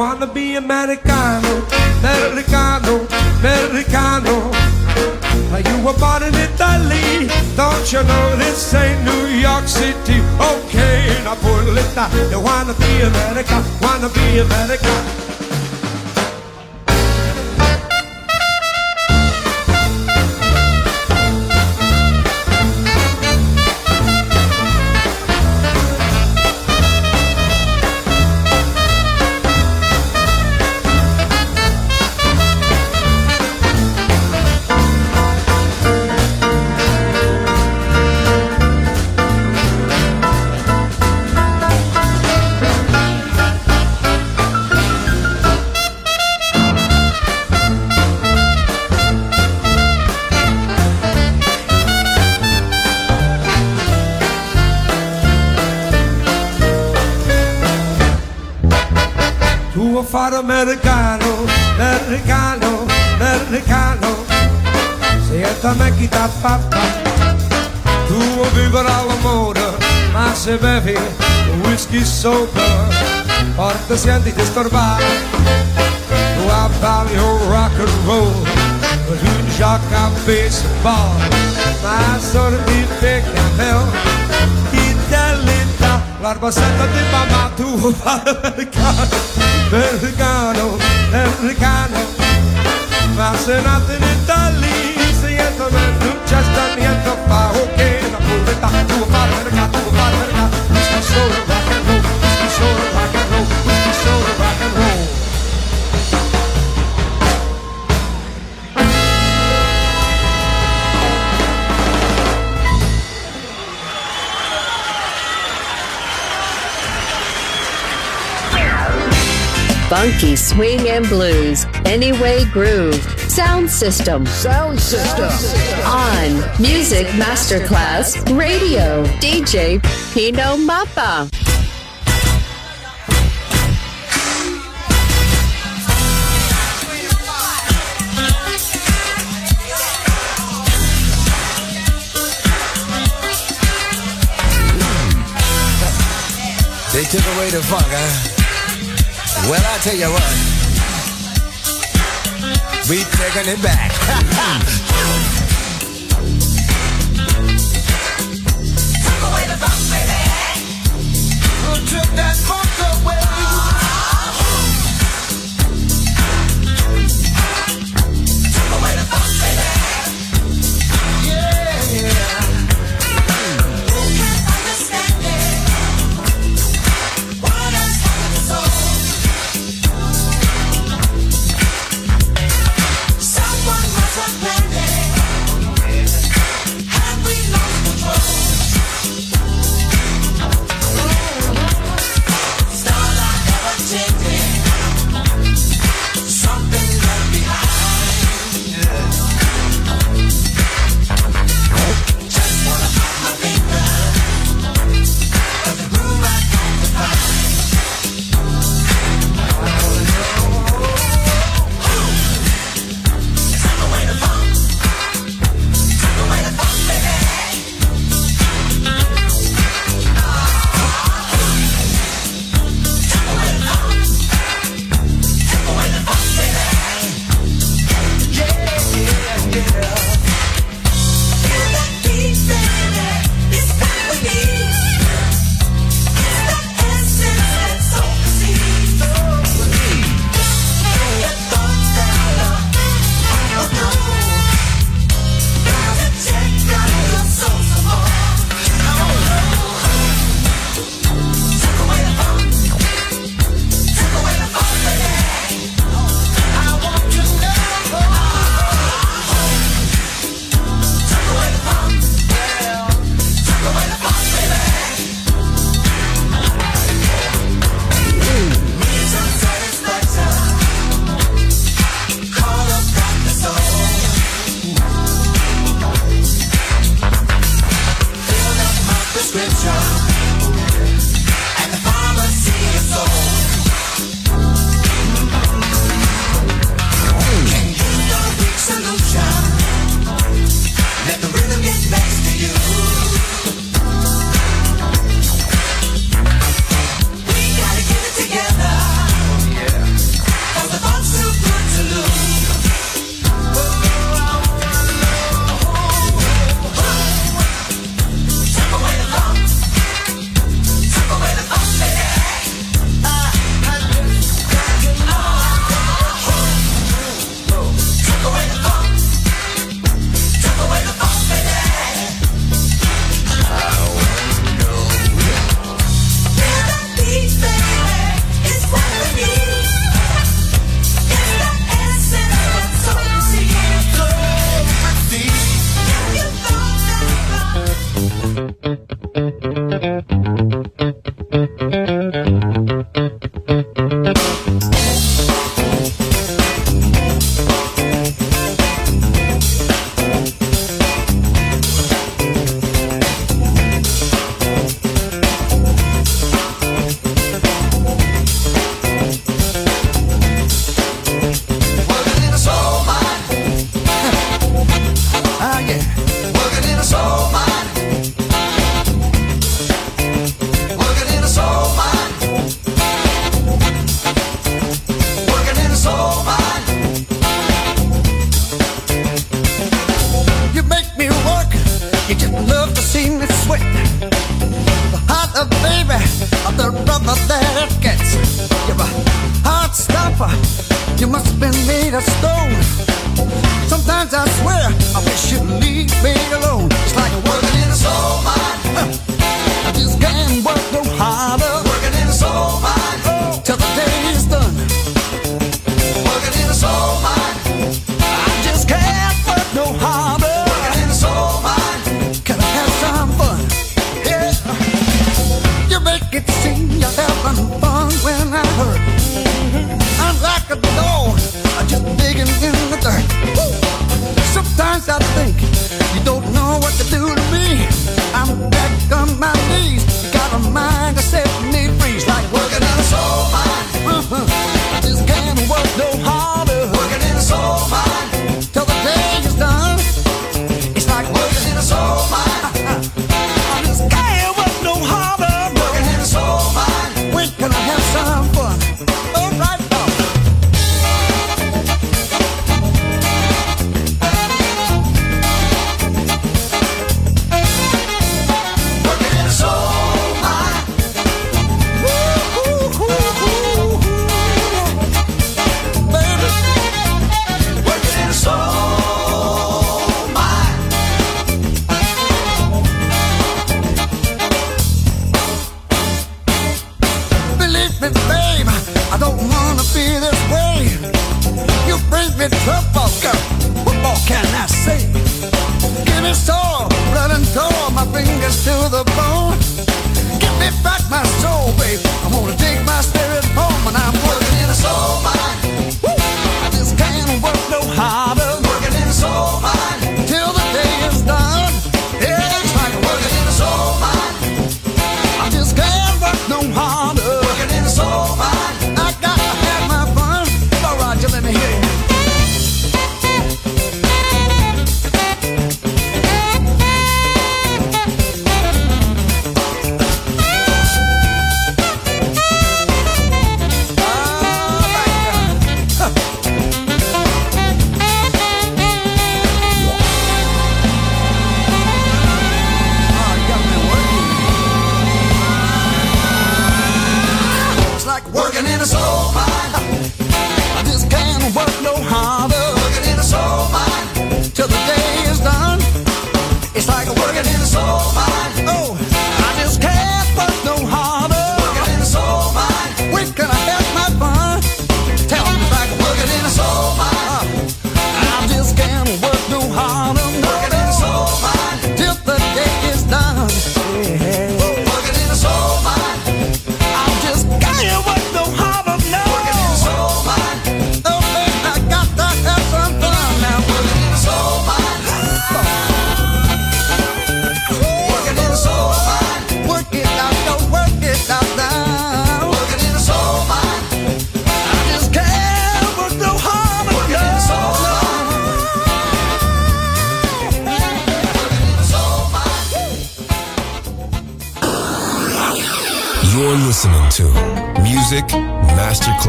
Wanna be Americano. Americano. Americano. You were born in Italy. Don't you know this ain't New York City? Okay, Napolitana. You wanna be America. Wanna be America. Sopra, porta senti disturbare. Tu abballi o rock and roll, tu giochi a baseball, ma sono di peccamel, chi te li dà? L'erba di mamma, tu fare americano, americano, americano, ma se nati in Italia, se io non c'è sta niente fa, ok, la pubertà, tu fare americano, tu fare americano, whisky soda, rock and roll, Funky swing and blues. Anyway groove. Sound system. Sound system. On Music Masterclass Radio. DJ Pino Mappa. They took away the funk, huh? Well, I tell you what. We taking it back. Ha away the bug baby Who took that funk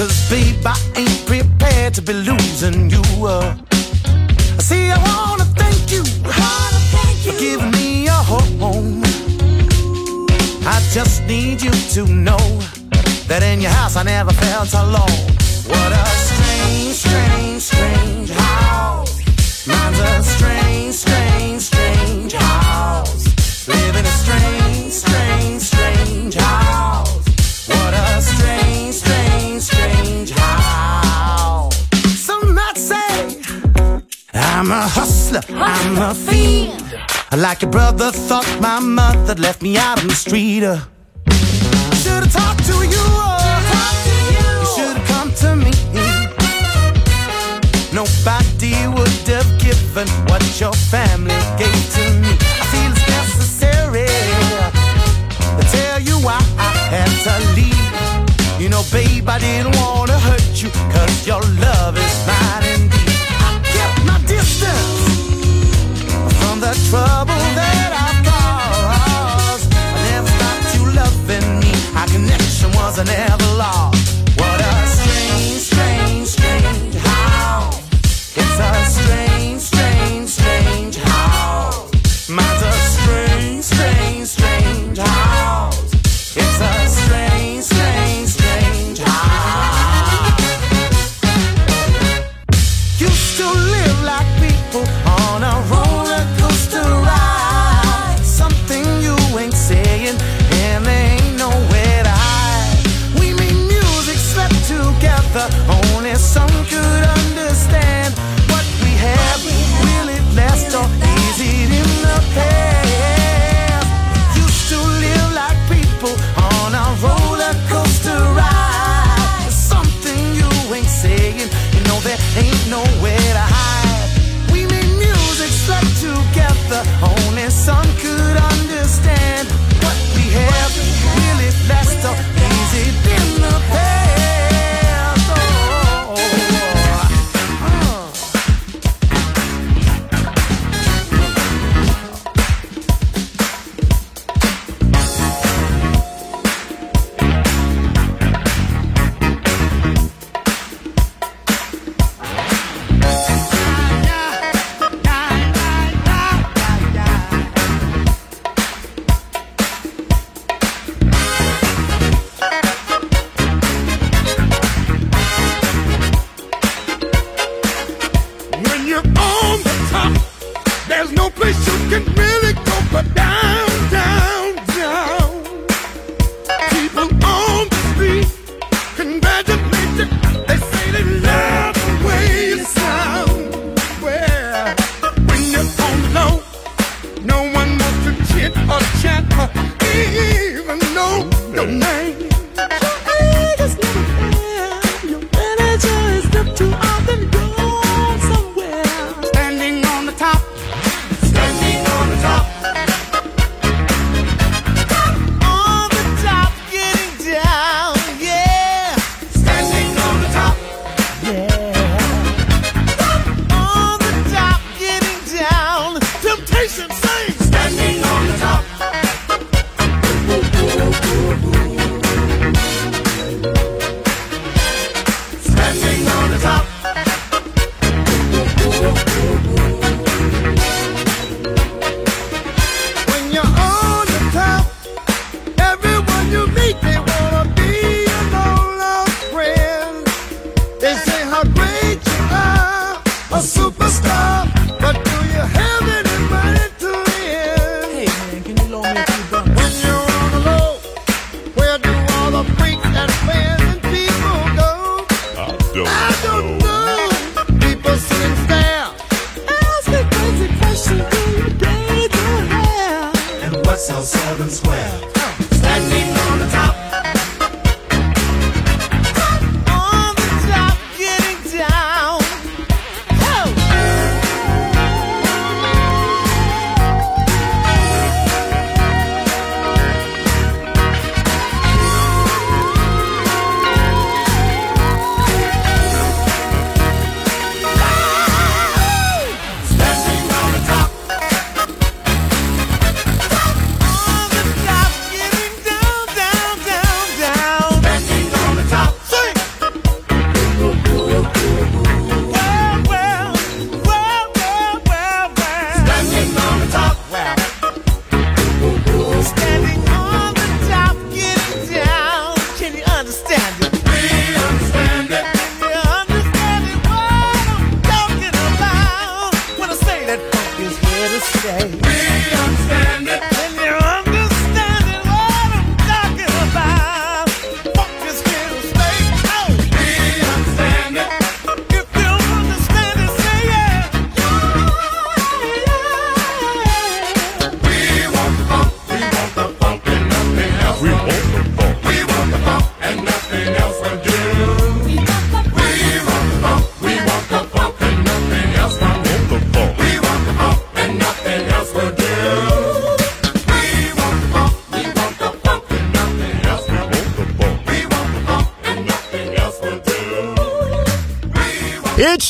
Cause babe, I ain't prepared to be losing you. Uh, see, I wanna thank you, wanna thank you. for giving me a home. I just need you to know that in your house I never felt alone. What a strange, strange, strange house. Mine's a strange, strange, strange house. Living a strange, strange. hustler. I'm a fiend. Like your brother thought my mother left me out on the street. Uh. Should've talked to you. Uh. You should've come to me. Nobody would have given what your family gave to me. I feel it's necessary to tell you why I had to leave. You know, babe, I didn't wanna hurt you, cause your love is. trouble that I never lost. another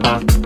Bye.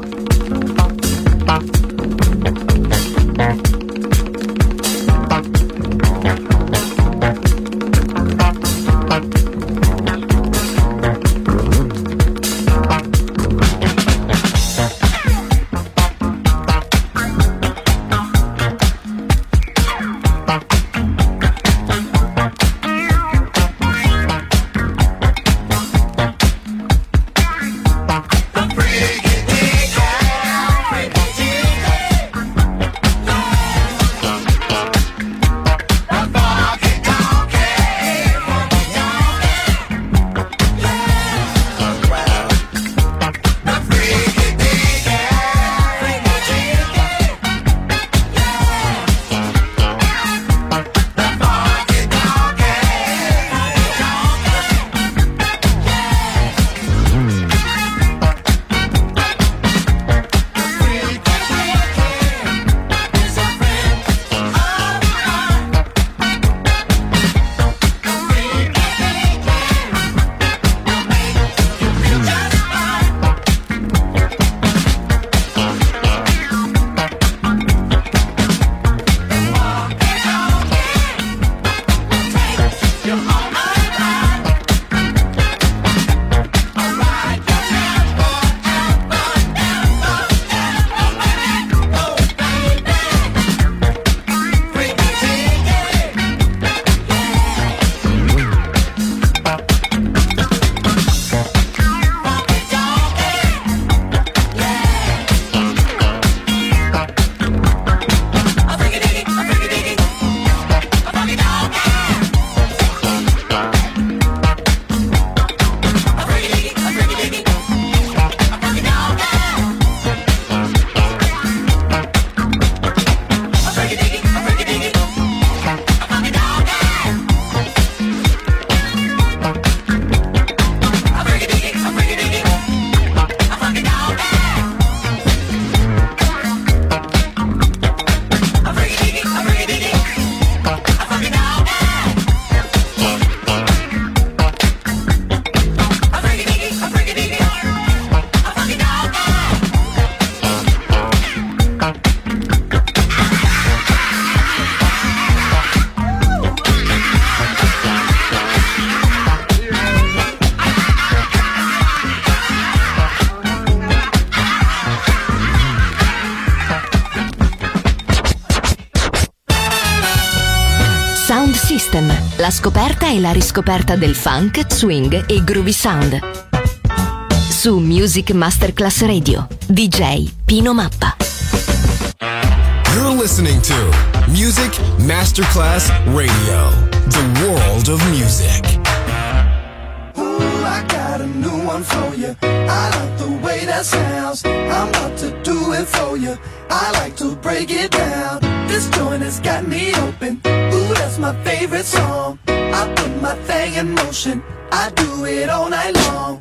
E la riscoperta del funk, swing e groovy sound. Su Music Masterclass Radio, DJ Pino Mappa. You're listening to Music Masterclass Radio, the world of music. Ooh, I got a new one for you. I like the way that sounds. I'm about to do it for you. I like to break it down. This joint has got me open. Ooh, that's my favorite song. My thing in motion. I do it all night long.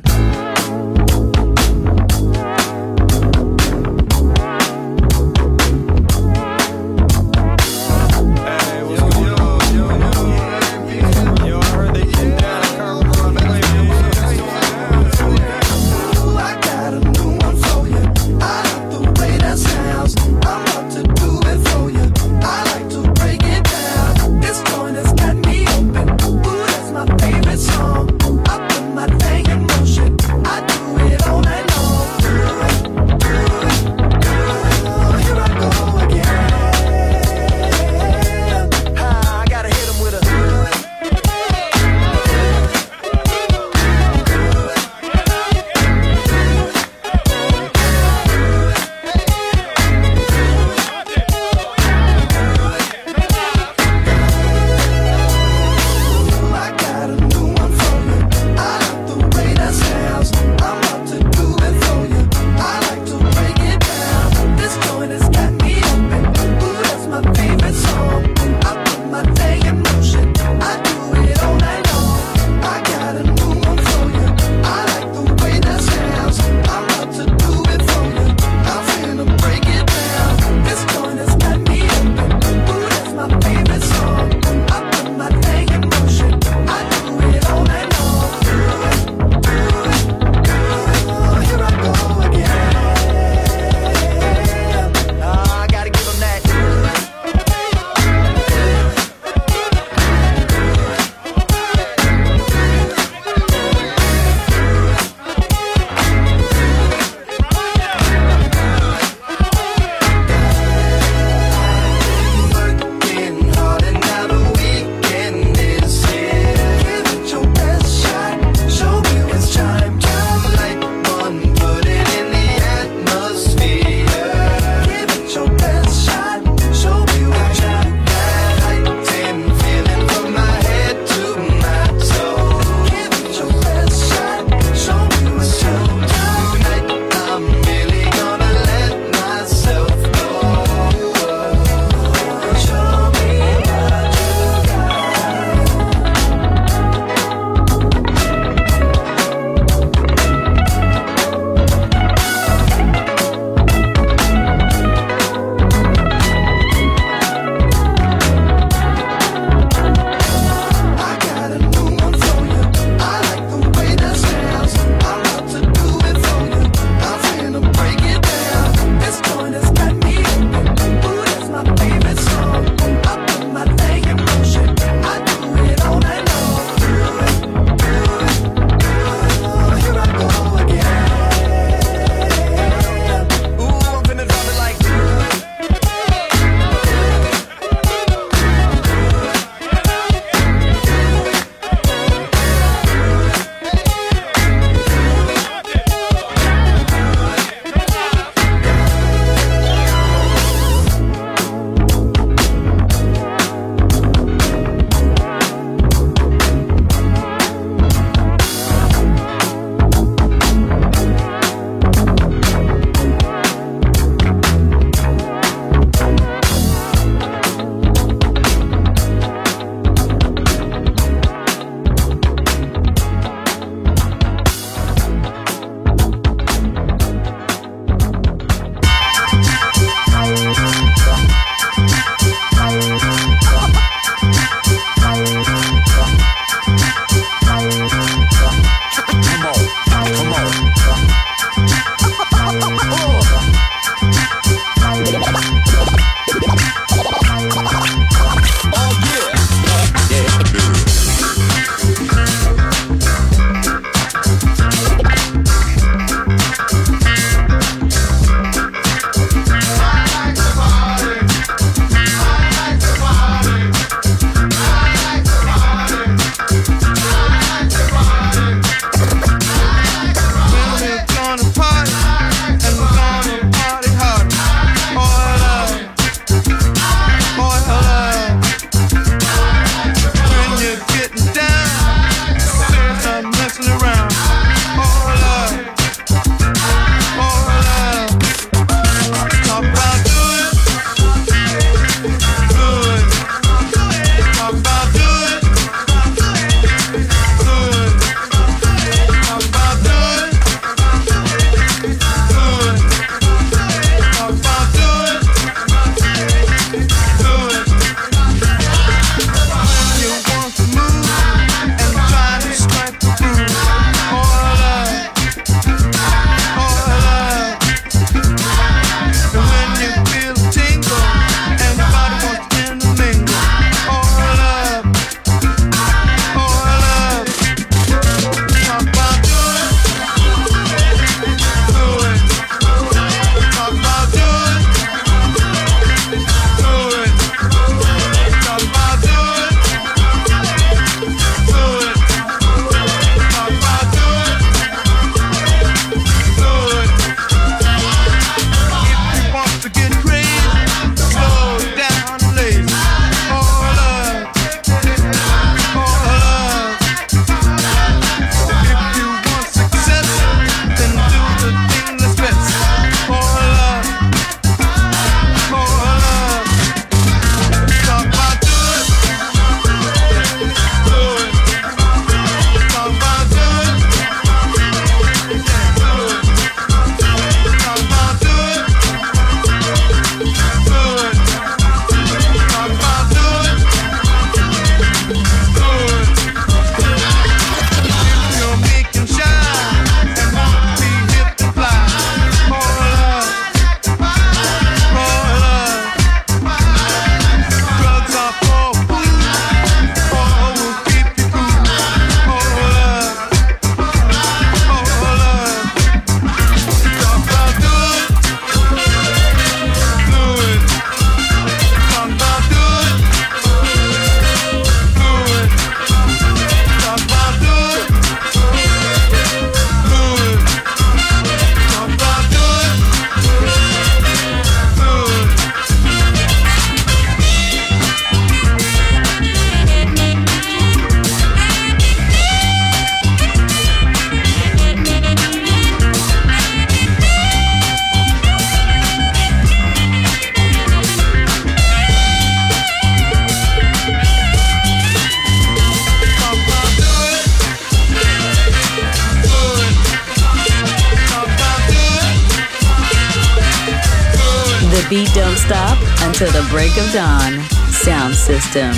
to the break of dawn. Sound system.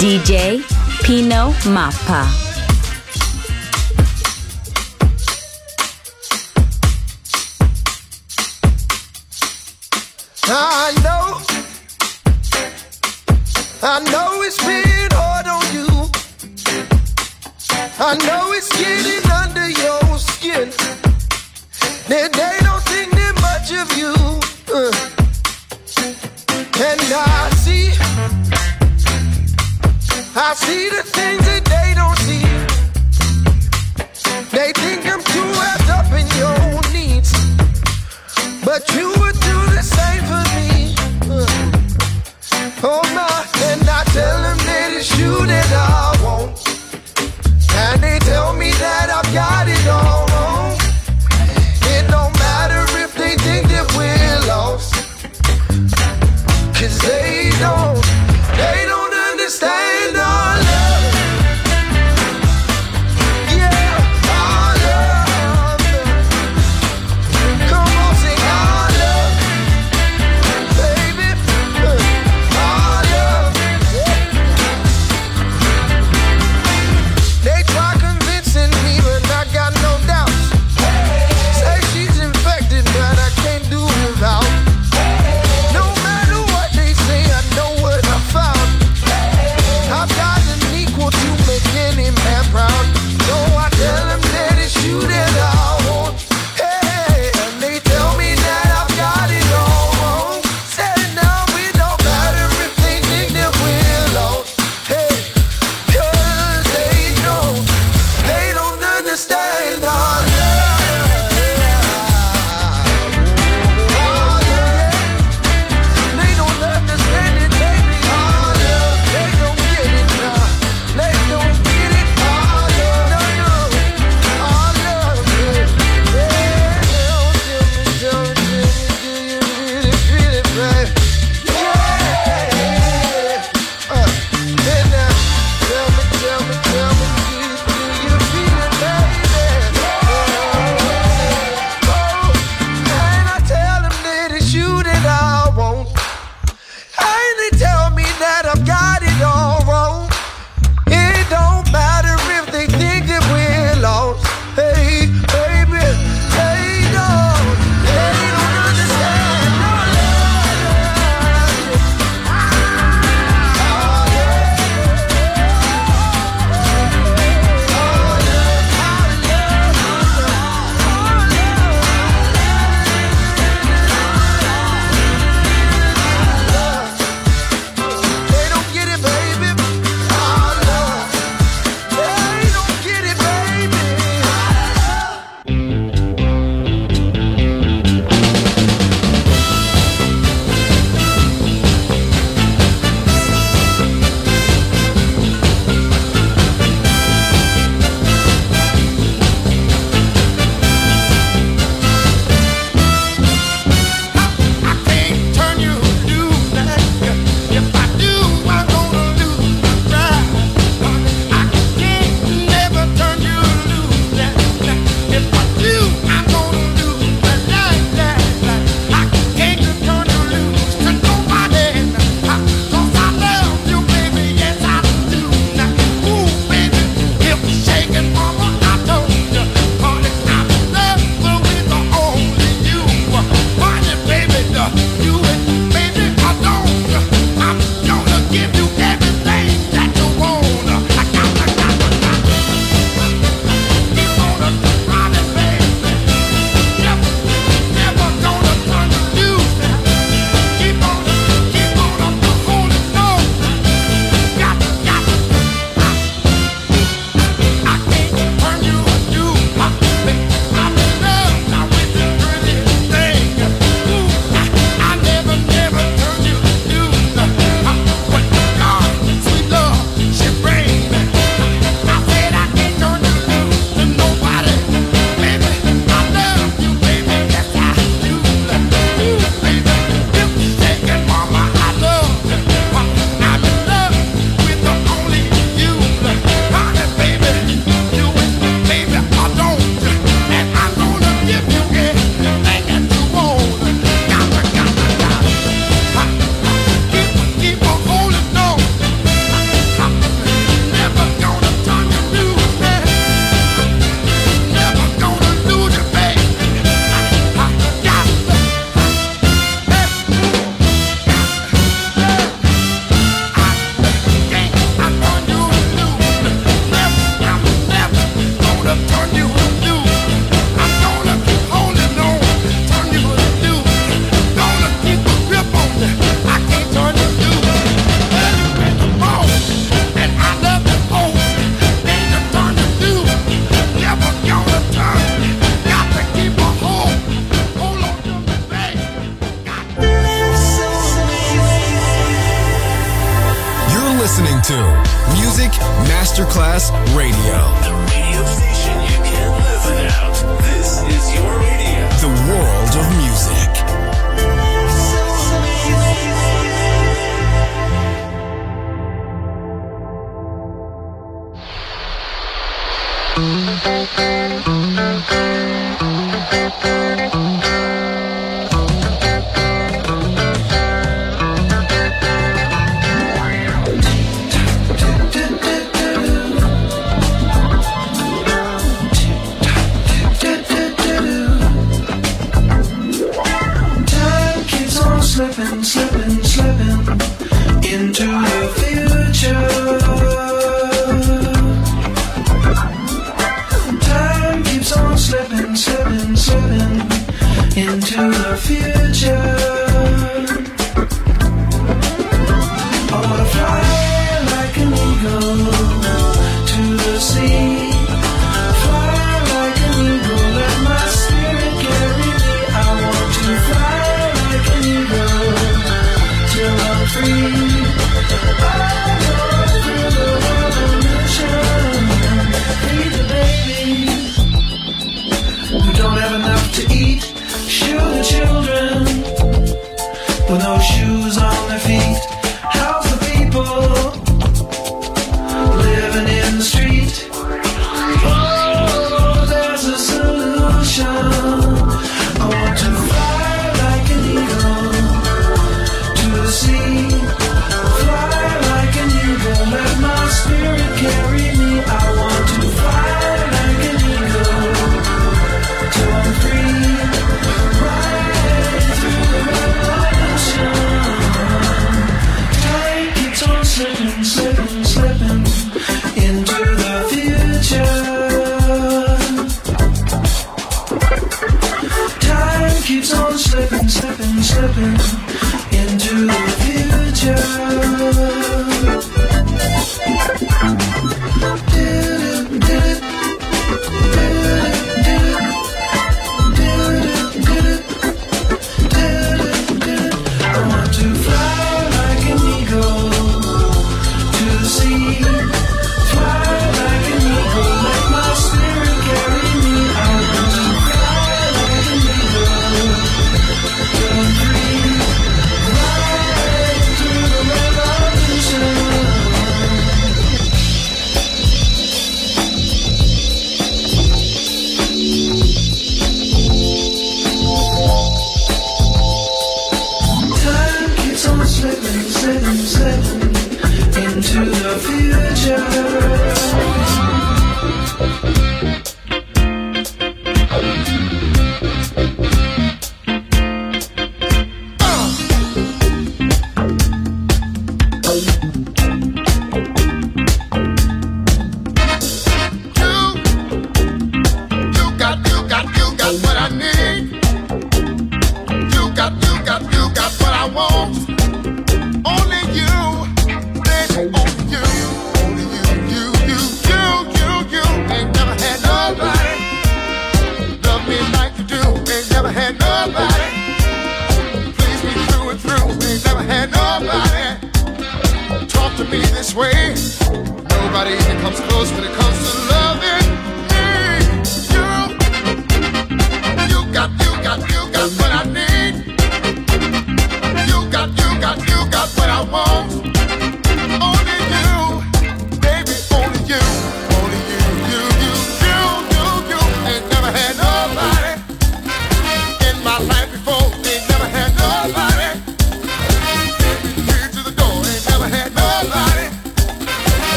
DJ Pino Mappa.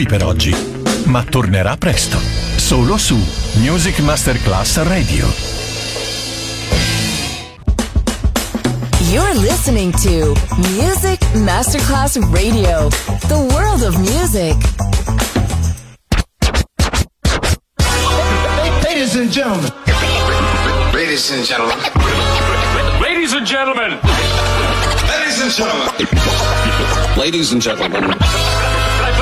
Qui per oggi, ma tornerà presto, solo su Music Masterclass Radio. You're listening to Music Masterclass Radio, the world of music. Ladies and gentlemen. Ladies and gentlemen. Ladies and gentlemen. Ladies and gentlemen. Ladies and gentlemen.